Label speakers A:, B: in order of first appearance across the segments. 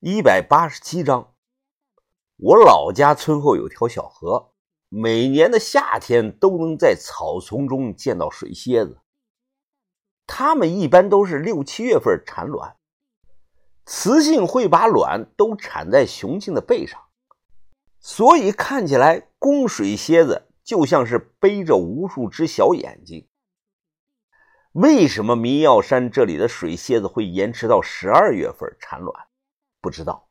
A: 一百八十七章，我老家村后有条小河，每年的夏天都能在草丛中见到水蝎子。它们一般都是六七月份产卵，雌性会把卵都产在雄性的背上，所以看起来公水蝎子就像是背着无数只小眼睛。为什么迷药山这里的水蝎子会延迟到十二月份产卵？不知道，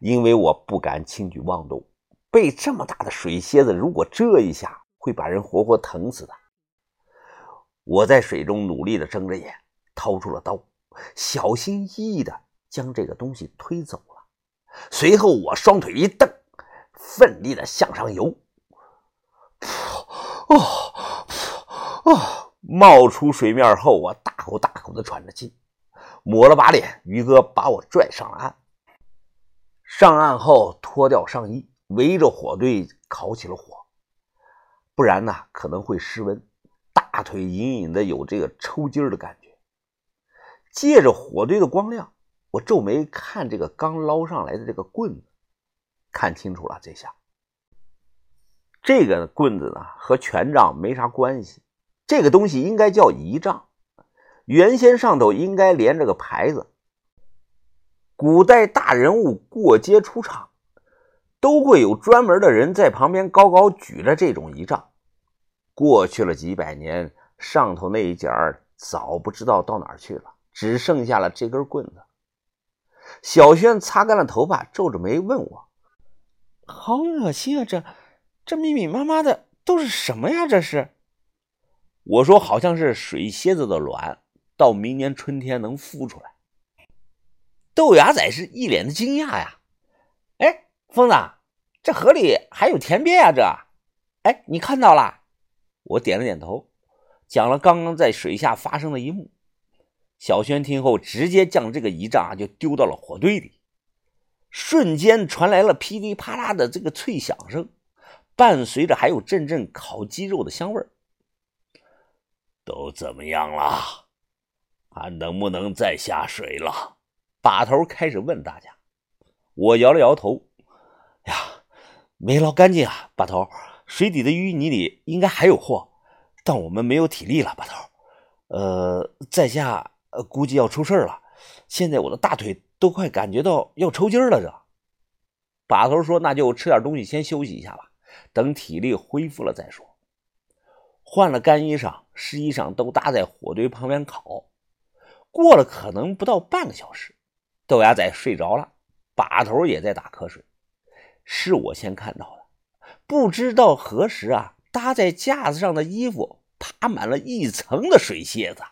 A: 因为我不敢轻举妄动。被这么大的水蝎子，如果这一下会把人活活疼死的。我在水中努力的睁着眼，掏出了刀，小心翼翼的将这个东西推走了。随后我双腿一蹬，奋力的向上游。噗哦噗哦，冒出水面后，我大口大口的喘着气，抹了把脸，于哥把我拽上了岸。上岸后脱掉上衣，围着火堆烤起了火，不然呢可能会失温。大腿隐隐的有这个抽筋的感觉。借着火堆的光亮，我皱眉看这个刚捞上来的这个棍子，看清楚了，这下这个棍子呢和权杖没啥关系，这个东西应该叫仪仗，原先上头应该连着个牌子。古代大人物过街出场，都会有专门的人在旁边高高举着这种仪仗。过去了几百年，上头那一截早不知道到哪儿去了，只剩下了这根棍子。小轩擦干了头发，皱着眉问我：“
B: 好恶心啊！这这密密麻麻的都是什么呀？这是？”
A: 我说：“好像是水蝎子的卵，到明年春天能孵出来。”
B: 豆芽仔是一脸的惊讶呀！哎，疯子，这河里还有田鳖呀？这，哎，你看到了？
A: 我点了点头，讲了刚刚在水下发生的一幕。小轩听后，直接将这个仪仗就丢到了火堆里，瞬间传来了噼里啪啦的这个脆响声，伴随着还有阵阵烤鸡肉的香味儿。
C: 都怎么样了？还能不能再下水了？
A: 把头开始问大家，我摇了摇头，呀，没捞干净啊！把头，水底的淤泥里应该还有货，但我们没有体力了。把头，呃，在下估计要出事了。现在我的大腿都快感觉到要抽筋了。这把头说：“那就吃点东西，先休息一下吧，等体力恢复了再说。”换了干衣裳、湿衣裳，都搭在火堆旁边烤。过了可能不到半个小时。豆芽仔睡着了，把头也在打瞌睡，是我先看到的。不知道何时啊，搭在架子上的衣服爬满了一层的水蝎子。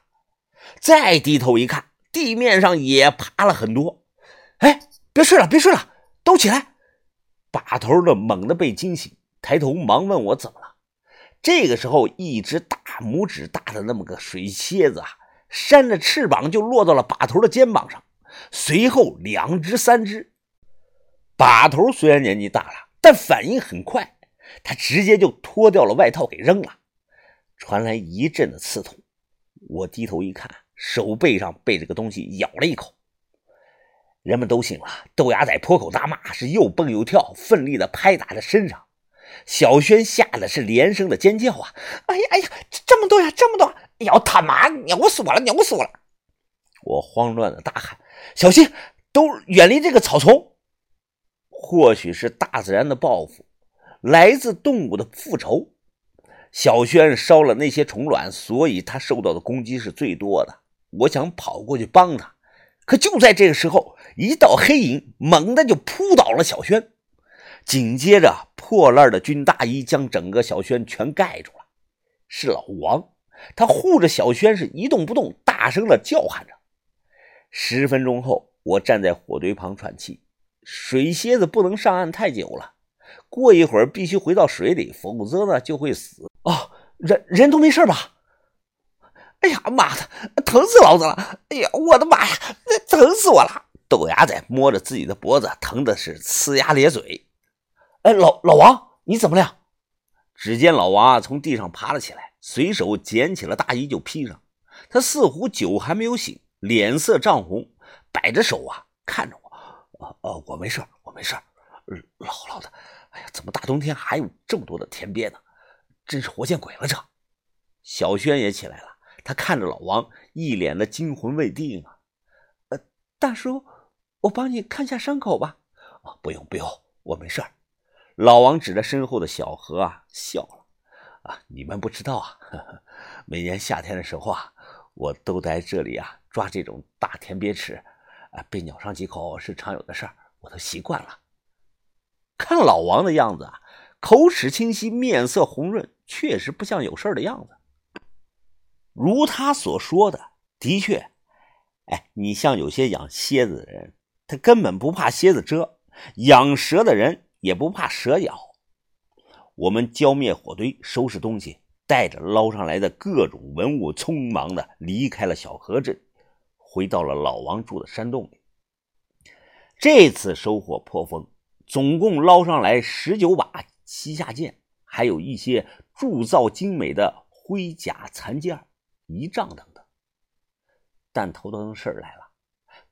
A: 再低头一看，地面上也爬了很多。哎，别睡了，别睡了，都起来！把头的猛地被惊醒，抬头忙问我怎么了。这个时候，一只大拇指大的那么个水蝎子啊，扇着翅膀就落到了把头的肩膀上。随后，两只、三只，把头虽然年纪大了，但反应很快，他直接就脱掉了外套给扔了，传来一阵的刺痛。我低头一看，手背上被这个东西咬了一口。人们都醒了，豆芽仔破口大骂，是又蹦又跳，奋力的拍打着身上。小轩吓得是连声的尖叫啊！哎呀哎呀，这么多呀，这么多！哎呀，他妈，咬死我了，咬死我了！我慌乱的大喊。小心，都远离这个草丛。或许是大自然的报复，来自动物的复仇。小轩烧了那些虫卵，所以他受到的攻击是最多的。我想跑过去帮他，可就在这个时候，一道黑影猛地就扑倒了小轩，紧接着破烂的军大衣将整个小轩全盖住了。是老王，他护着小轩是一动不动，大声的叫喊着。十分钟后，我站在火堆旁喘气。水蝎子不能上岸太久了，过一会儿必须回到水里，否则呢就会死。哦，人人都没事吧？哎呀妈的，疼死老子了！哎呀，我的妈呀，疼死我了！豆芽仔摸着自己的脖子，疼的是呲牙咧嘴。哎，老老王，你怎么了？只见老王啊从地上爬了起来，随手捡起了大衣就披上。他似乎酒还没有醒。脸色涨红，摆着手啊，看着我。呃呃，我没事我没事姥姥的，哎呀，怎么大冬天还有这么多的田鳖呢？真是活见鬼了！这
B: 小轩也起来了，他看着老王，一脸的惊魂未定啊。
D: 呃，大叔，我帮你看下伤口吧。
A: 啊，不用不用，我没事
B: 老王指着身后的小河啊，笑了。
A: 啊，你们不知道啊，呵呵每年夏天的时候啊，我都在这里啊抓这种大田鳖吃，啊，被咬上几口是常有的事儿，我都习惯了。
B: 看老王的样子啊，口齿清晰，面色红润，确实不像有事儿的样子。如他所说的，的确，哎，你像有些养蝎子的人，他根本不怕蝎子蛰；养蛇的人也不怕蛇咬。我们浇灭火堆，收拾东西，带着捞上来的各种文物，匆忙的离开了小河镇，回到了老王住的山洞里。这次收获颇丰。总共捞上来十九把西夏剑，还有一些铸造精美的盔甲残件、仪仗等等。但头疼的事来了，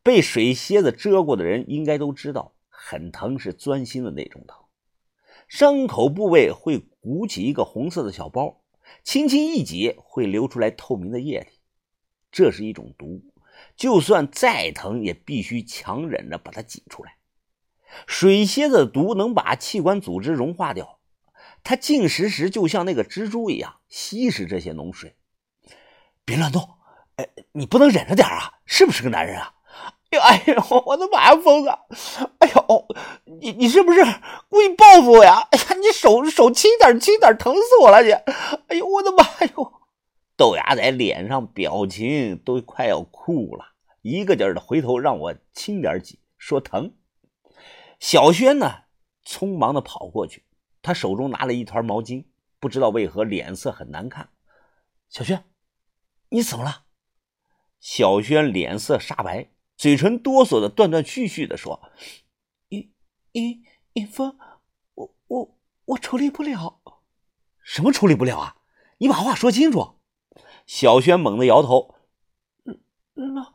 B: 被水蝎子蛰过的人应该都知道，很疼是钻心的那种疼，伤口部位会鼓起一个红色的小包，轻轻一挤会流出来透明的液体，这是一种毒，就算再疼也必须强忍着把它挤出来。水蝎子毒能把器官组织融化掉，它进食时就像那个蜘蛛一样吸食这些脓水。
A: 别乱动，哎，你不能忍着点啊！是不是个男人啊？
D: 哎呦，我的妈呀，疯子！哎呦，你你是不是故意报复我呀？哎呀，你手手轻点，轻点，疼死我了！你，哎呦，我的妈哟！
B: 豆芽仔脸上表情都快要哭了，一个劲儿的回头让我轻点挤，说疼。小轩呢，匆忙的跑过去，他手中拿了一团毛巾，不知道为何脸色很难看。
A: 小轩，你怎么了？
B: 小轩脸色煞白，嘴唇哆嗦的断断续续的说：“
D: 尹尹尹峰，我我我处理不了。
A: 什么处理不了啊？你把话说清楚。”
B: 小轩猛地摇头：“
D: 老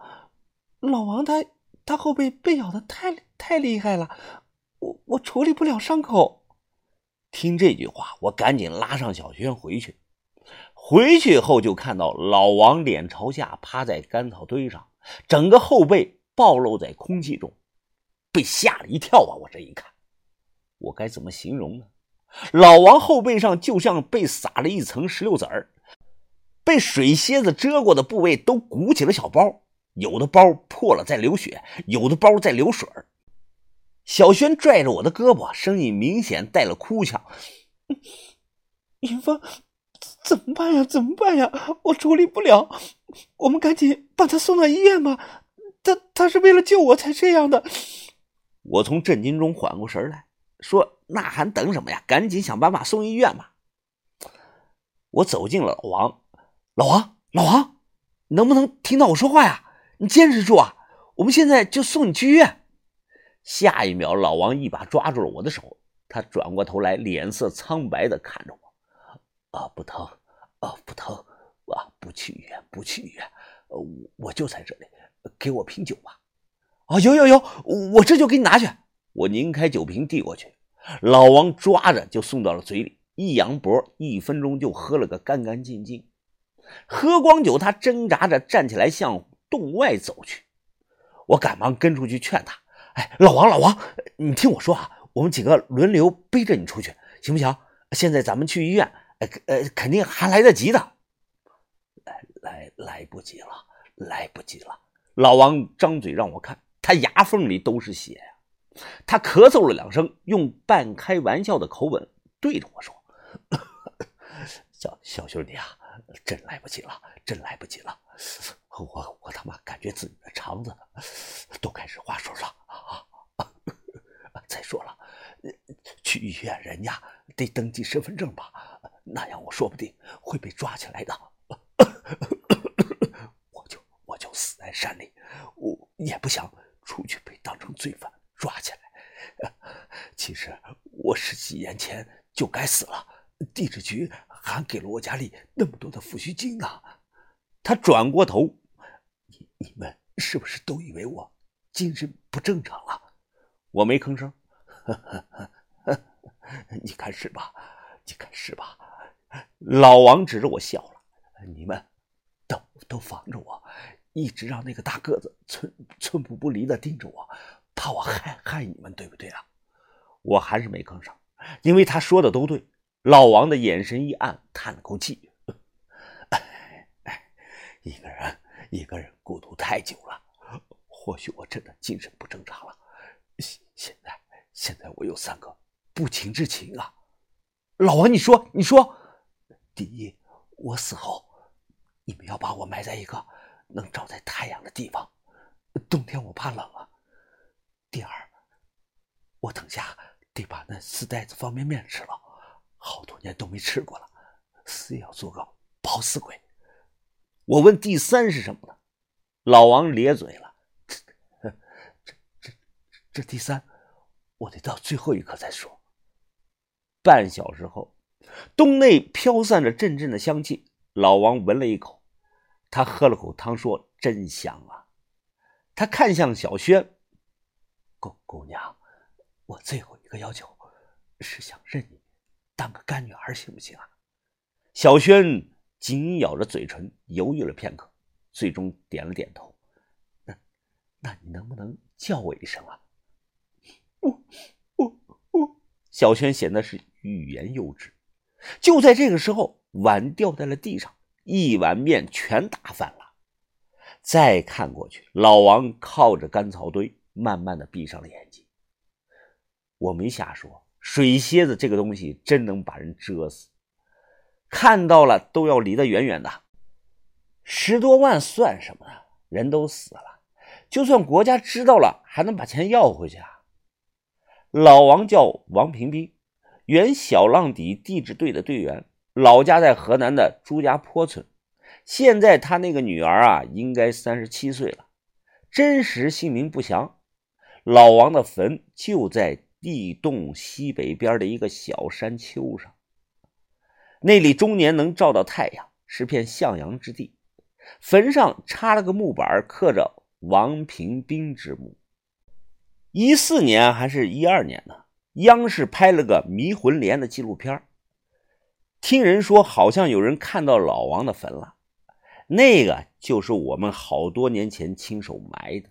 D: 老王他他后背被咬的太……”太厉害了，我我处理不了伤口。
B: 听这句话，我赶紧拉上小轩回去。回去后就看到老王脸朝下趴在干草堆上，整个后背暴露在空气中，被吓了一跳啊！我这一看，我该怎么形容呢？老王后背上就像被撒了一层石榴籽儿，被水蝎子蛰过的部位都鼓起了小包，有的包破了在流血，有的包在流水儿。小轩拽着我的胳膊，声音明显带了哭腔：“
D: 云峰，怎么办呀？怎么办呀？我处理不了，我们赶紧把他送到医院吧。他他是为了救我才这样的。”
B: 我从震惊中缓过神来说：“那还等什么呀？赶紧想办法送医院吧。”我走进了老王，老王，老王，能不能听到我说话呀？你坚持住啊！我们现在就送你去医院。下一秒，老王一把抓住了我的手，他转过头来，脸色苍白的看着我：“啊，不疼，啊，不疼，啊，不去医院，不去医院，我我就在这里，给我瓶酒吧。”“啊，有有有，我这就给你拿去。”我拧开酒瓶递过去，老王抓着就送到了嘴里，一扬脖，一分钟就喝了个干干净净。喝光酒，他挣扎着站起来向洞外走去，我赶忙跟出去劝他。哎，老王，老王，你听我说啊，我们几个轮流背着你出去，行不行？现在咱们去医院，呃呃，肯定还来得及的。来来来不及了，来不及了！老王张嘴让我看，他牙缝里都是血呀。他咳嗽了两声，用半开玩笑的口吻对着我说：“ 小小兄弟啊，真来不及了，真来不及了。我我他妈感觉自己的肠子都开始化水了啊。”再说了，去医院人家得登记身份证吧？那样我说不定会被抓起来的。我就我就死在山里，我也不想出去被当成罪犯抓起来。其实我十几年前就该死了，地质局还给了我家里那么多的抚恤金呢。他转过头，你你们是不是都以为我精神不正常了？
A: 我没吭声。你看是吧？你看是吧？老王指着我笑了。你们都都防着我，一直让那个大个子寸寸步不离的盯着我，怕我害害你们，对不对啊？我还是没吭声，因为他说的都对。老王的眼神一暗，叹了口气：“ 哎，一个人一个人孤独太久了，或许我真的精神不正常了。现现在现在我有三个不情之请啊！老王，你说你说，第一，我死后。”你们要把我埋在一个能照在太阳的地方，冬天我怕冷啊。第二，我等下得把那四袋子方便面吃了，好多年都没吃过了，死也要做个饱死鬼。我问第三是什么呢？老王咧嘴了，这这这这第三，我得到最后一刻再说。半小时后，洞内飘散着阵阵的香气。老王闻了一口，他喝了口汤，说：“真香啊！”他看向小轩：“姑姑娘，我最后一个要求是想认你当个干女儿，行不行啊？”小轩紧咬着嘴唇，犹豫了片刻，最终点了点头。“那，那你能不能叫我一声啊？”
D: 我、我、我……
A: 小轩显得是欲言又止。就在这个时候。碗掉在了地上，一碗面全打翻了。再看过去，老王靠着干草堆，慢慢的闭上了眼睛。我没瞎说，水蝎子这个东西真能把人蛰死，看到了都要离得远远的。十多万算什么呢？人都死了，就算国家知道了，还能把钱要回去啊？老王叫王平兵，原小浪底地质队的队员。老家在河南的朱家坡村，现在他那个女儿啊，应该三十七岁了，真实姓名不详。老王的坟就在地洞西北边的一个小山丘上，那里终年能照到太阳，是片向阳之地。坟上插了个木板，刻着王平兵之墓。一四年还是一二年呢？央视拍了个《迷魂连》的纪录片听人说，好像有人看到老王的坟了，那个就是我们好多年前亲手埋的。